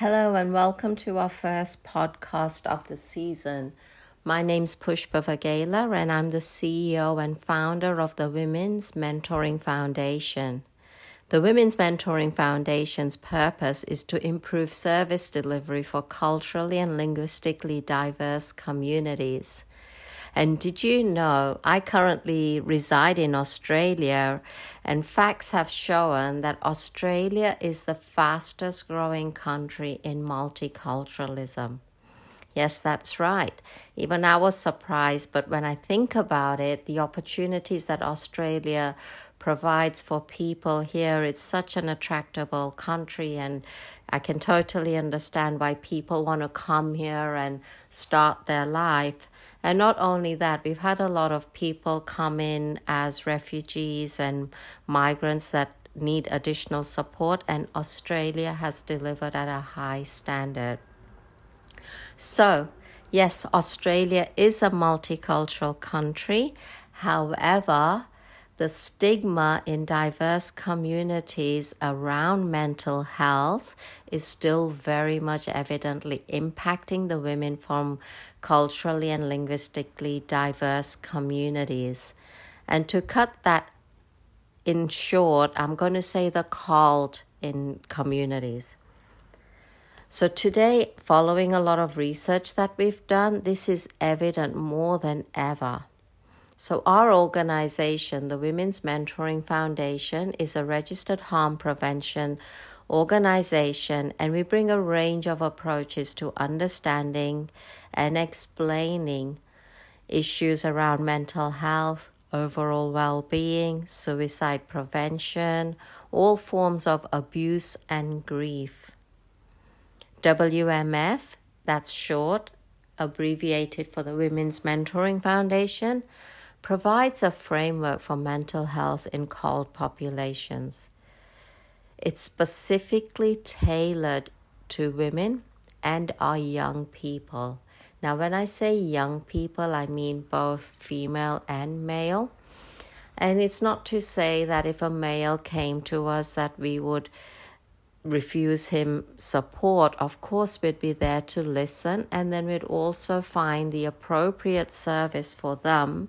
Hello and welcome to our first podcast of the season. My name's Pushpa Vaghela and I'm the CEO and founder of the Women's Mentoring Foundation. The Women's Mentoring Foundation's purpose is to improve service delivery for culturally and linguistically diverse communities. And did you know I currently reside in Australia, and facts have shown that Australia is the fastest growing country in multiculturalism. Yes, that's right. Even I was surprised, but when I think about it, the opportunities that Australia provides for people here, it's such an attractable country, and I can totally understand why people want to come here and start their life. And not only that, we've had a lot of people come in as refugees and migrants that need additional support, and Australia has delivered at a high standard. So, yes, Australia is a multicultural country. However, the stigma in diverse communities around mental health is still very much evidently impacting the women from culturally and linguistically diverse communities. And to cut that in short, I'm going to say the CALD in communities. So, today, following a lot of research that we've done, this is evident more than ever. So, our organization, the Women's Mentoring Foundation, is a registered harm prevention organization, and we bring a range of approaches to understanding and explaining issues around mental health, overall well being, suicide prevention, all forms of abuse and grief. WMF, that's short, abbreviated for the Women's Mentoring Foundation provides a framework for mental health in CALD populations. It's specifically tailored to women and our young people. Now, when I say young people, I mean both female and male. And it's not to say that if a male came to us that we would refuse him support, of course, we'd be there to listen and then we'd also find the appropriate service for them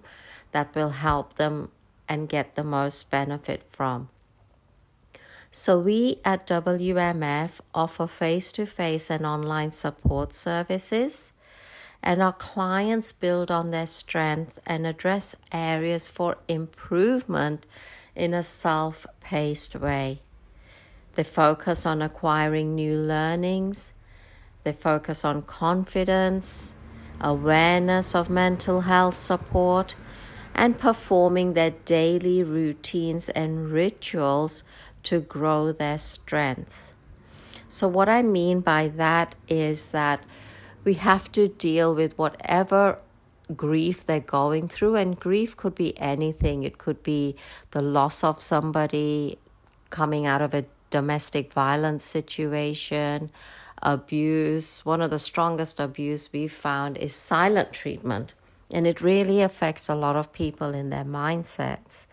that will help them and get the most benefit from. So, we at WMF offer face to face and online support services, and our clients build on their strength and address areas for improvement in a self paced way. They focus on acquiring new learnings, they focus on confidence, awareness of mental health support and performing their daily routines and rituals to grow their strength. So, what I mean by that is that we have to deal with whatever grief they're going through, and grief could be anything. It could be the loss of somebody coming out of a domestic violence situation, abuse. One of the strongest abuse we've found is silent treatment and it really affects a lot of people in their mindsets.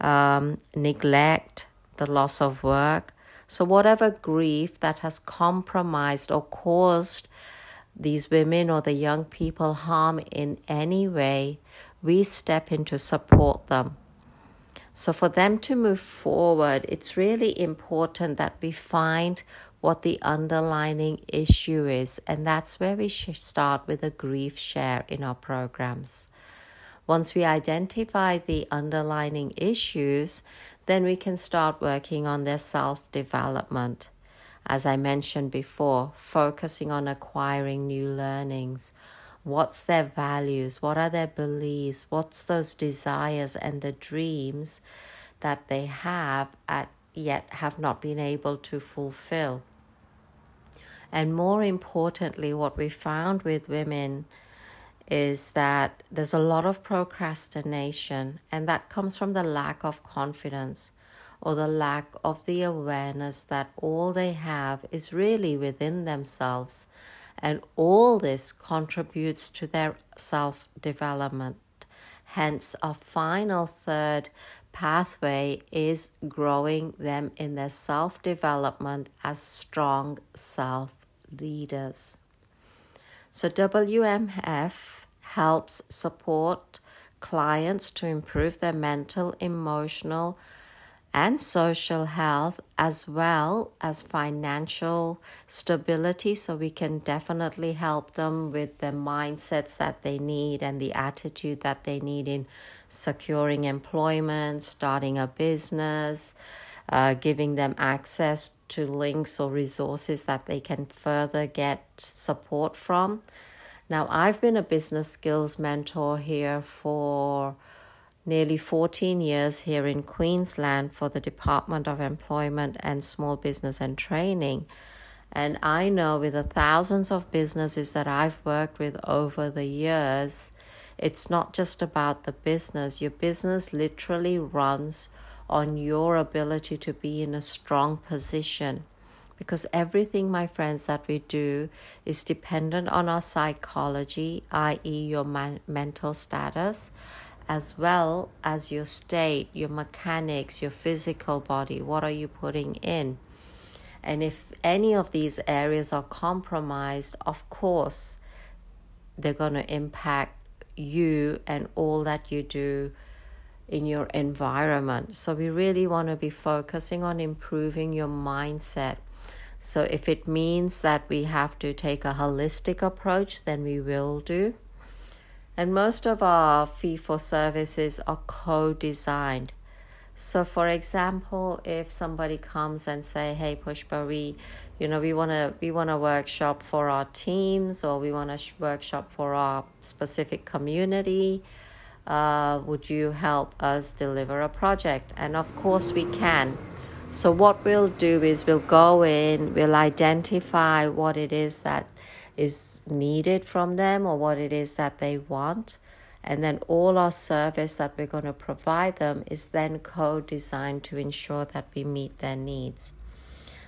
Um, neglect, the loss of work. So, whatever grief that has compromised or caused these women or the young people harm in any way, we step in to support them. So, for them to move forward, it's really important that we find what the underlying issue is. And that's where we should start with a grief share in our programs. Once we identify the underlying issues, then we can start working on their self development. As I mentioned before, focusing on acquiring new learnings. What's their values? What are their beliefs? What's those desires and the dreams that they have at yet have not been able to fulfill. And more importantly, what we found with women is that there's a lot of procrastination, and that comes from the lack of confidence or the lack of the awareness that all they have is really within themselves. And all this contributes to their self development. Hence, our final third pathway is growing them in their self development as strong self leaders. So, WMF helps support clients to improve their mental, emotional, and social health as well as financial stability. So we can definitely help them with the mindsets that they need and the attitude that they need in securing employment starting a business uh, giving them access to links or resources that they can further get support from. Now i've been a business skills mentor here for nearly 14 years here in Queensland for the Department of Employment and Small Business and Training. And I know with the thousands of businesses that I've worked with over the years, it's not just about the business. Your business literally runs on your ability to be in a strong position. Because everything, my friends, that we do is dependent on our psychology, i.e., your man- mental status, as well as your state, your mechanics, your physical body. What are you putting in? And if any of these areas are compromised, of course, they're going to impact you and all that you do in your environment. So, we really want to be focusing on improving your mindset. So, if it means that we have to take a holistic approach, then we will do. And most of our fee for services are co designed. So, for example, if somebody comes and say, "Hey, Pushpa, we, you know, we want to we want a workshop for our teams, or we want a sh- workshop for our specific community," uh, would you help us deliver a project? And of course, we can. So, what we'll do is we'll go in, we'll identify what it is that is needed from them or what it is that they want. And then all our service that we're going to provide them is then co designed to ensure that we meet their needs.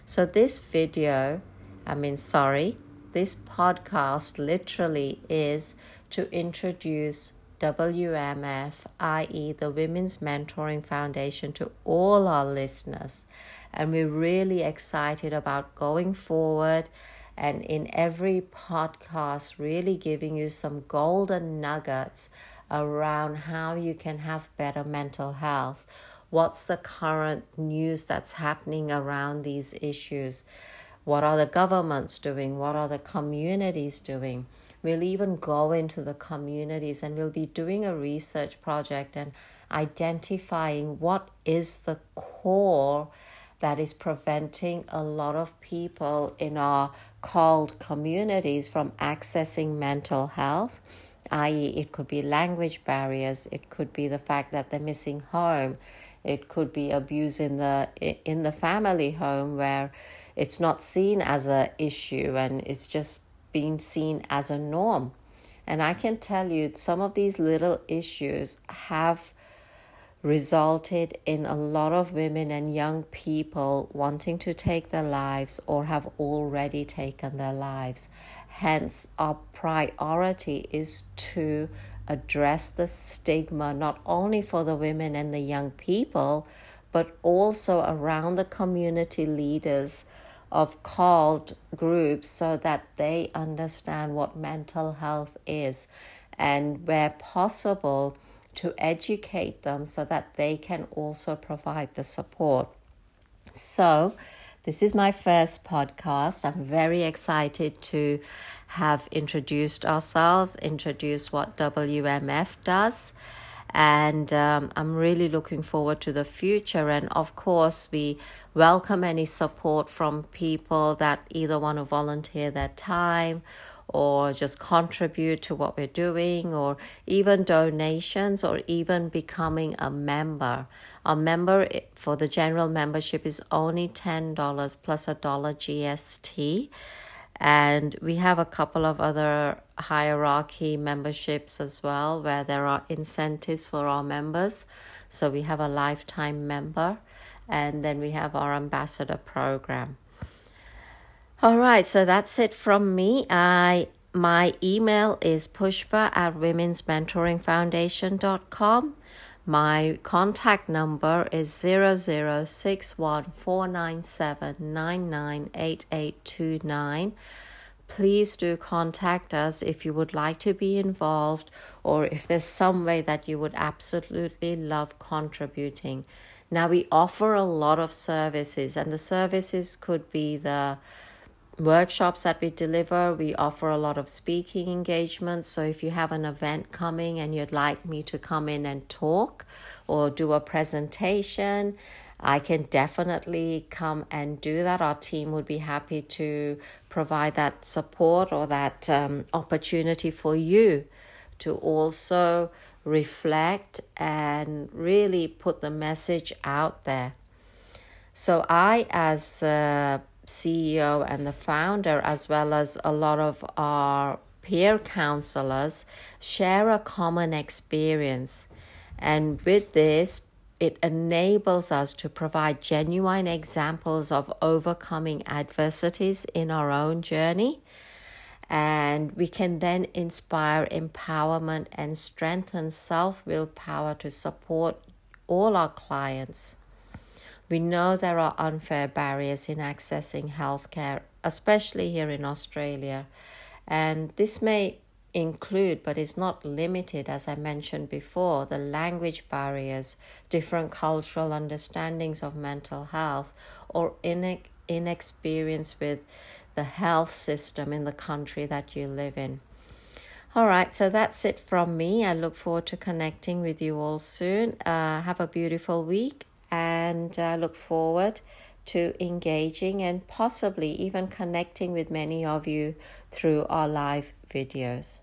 So, this video, I mean, sorry, this podcast literally is to introduce WMF, i.e., the Women's Mentoring Foundation, to all our listeners. And we're really excited about going forward and in every podcast, really giving you some golden nuggets around how you can have better mental health. What's the current news that's happening around these issues? What are the governments doing? What are the communities doing? We'll even go into the communities and we'll be doing a research project and identifying what is the core that is preventing a lot of people in our CALD communities from accessing mental health i.e., it could be language barriers, it could be the fact that they're missing home, it could be abuse in the in the family home where it's not seen as a issue and it's just being seen as a norm. And I can tell you, some of these little issues have resulted in a lot of women and young people wanting to take their lives or have already taken their lives. Hence, our priority is to address the stigma not only for the women and the young people, but also around the community leaders of CALD groups so that they understand what mental health is and where possible to educate them so that they can also provide the support. So, this is my first podcast. I'm very excited to have introduced ourselves, introduce what WMF does. And um, I'm really looking forward to the future. And of course, we welcome any support from people that either want to volunteer their time or just contribute to what we're doing, or even donations, or even becoming a member. A member for the general membership is only $10 plus a dollar GST. And we have a couple of other hierarchy memberships as well, where there are incentives for our members. So we have a lifetime member, and then we have our ambassador program. All right, so that's it from me. I my email is pushpa at womensmentoringfoundation.com. My contact number is 006149799889. Please do contact us if you would like to be involved or if there's some way that you would absolutely love contributing. Now, we offer a lot of services, and the services could be the workshops that we deliver. We offer a lot of speaking engagements. So if you have an event coming and you'd like me to come in and talk or do a presentation, I can definitely come and do that. Our team would be happy to provide that support or that um, opportunity for you to also reflect and really put the message out there. So, I, as the CEO and the founder, as well as a lot of our peer counselors, share a common experience. And with this, it enables us to provide genuine examples of overcoming adversities in our own journey. And we can then inspire empowerment and strengthen self willpower to support all our clients. We know there are unfair barriers in accessing healthcare, especially here in Australia. And this may include, but is not limited, as I mentioned before, the language barriers, different cultural understandings of mental health, or inexperience with the health system in the country that you live in. All right, so that's it from me. I look forward to connecting with you all soon. Uh, have a beautiful week and uh, look forward to engaging and possibly even connecting with many of you through our live videos.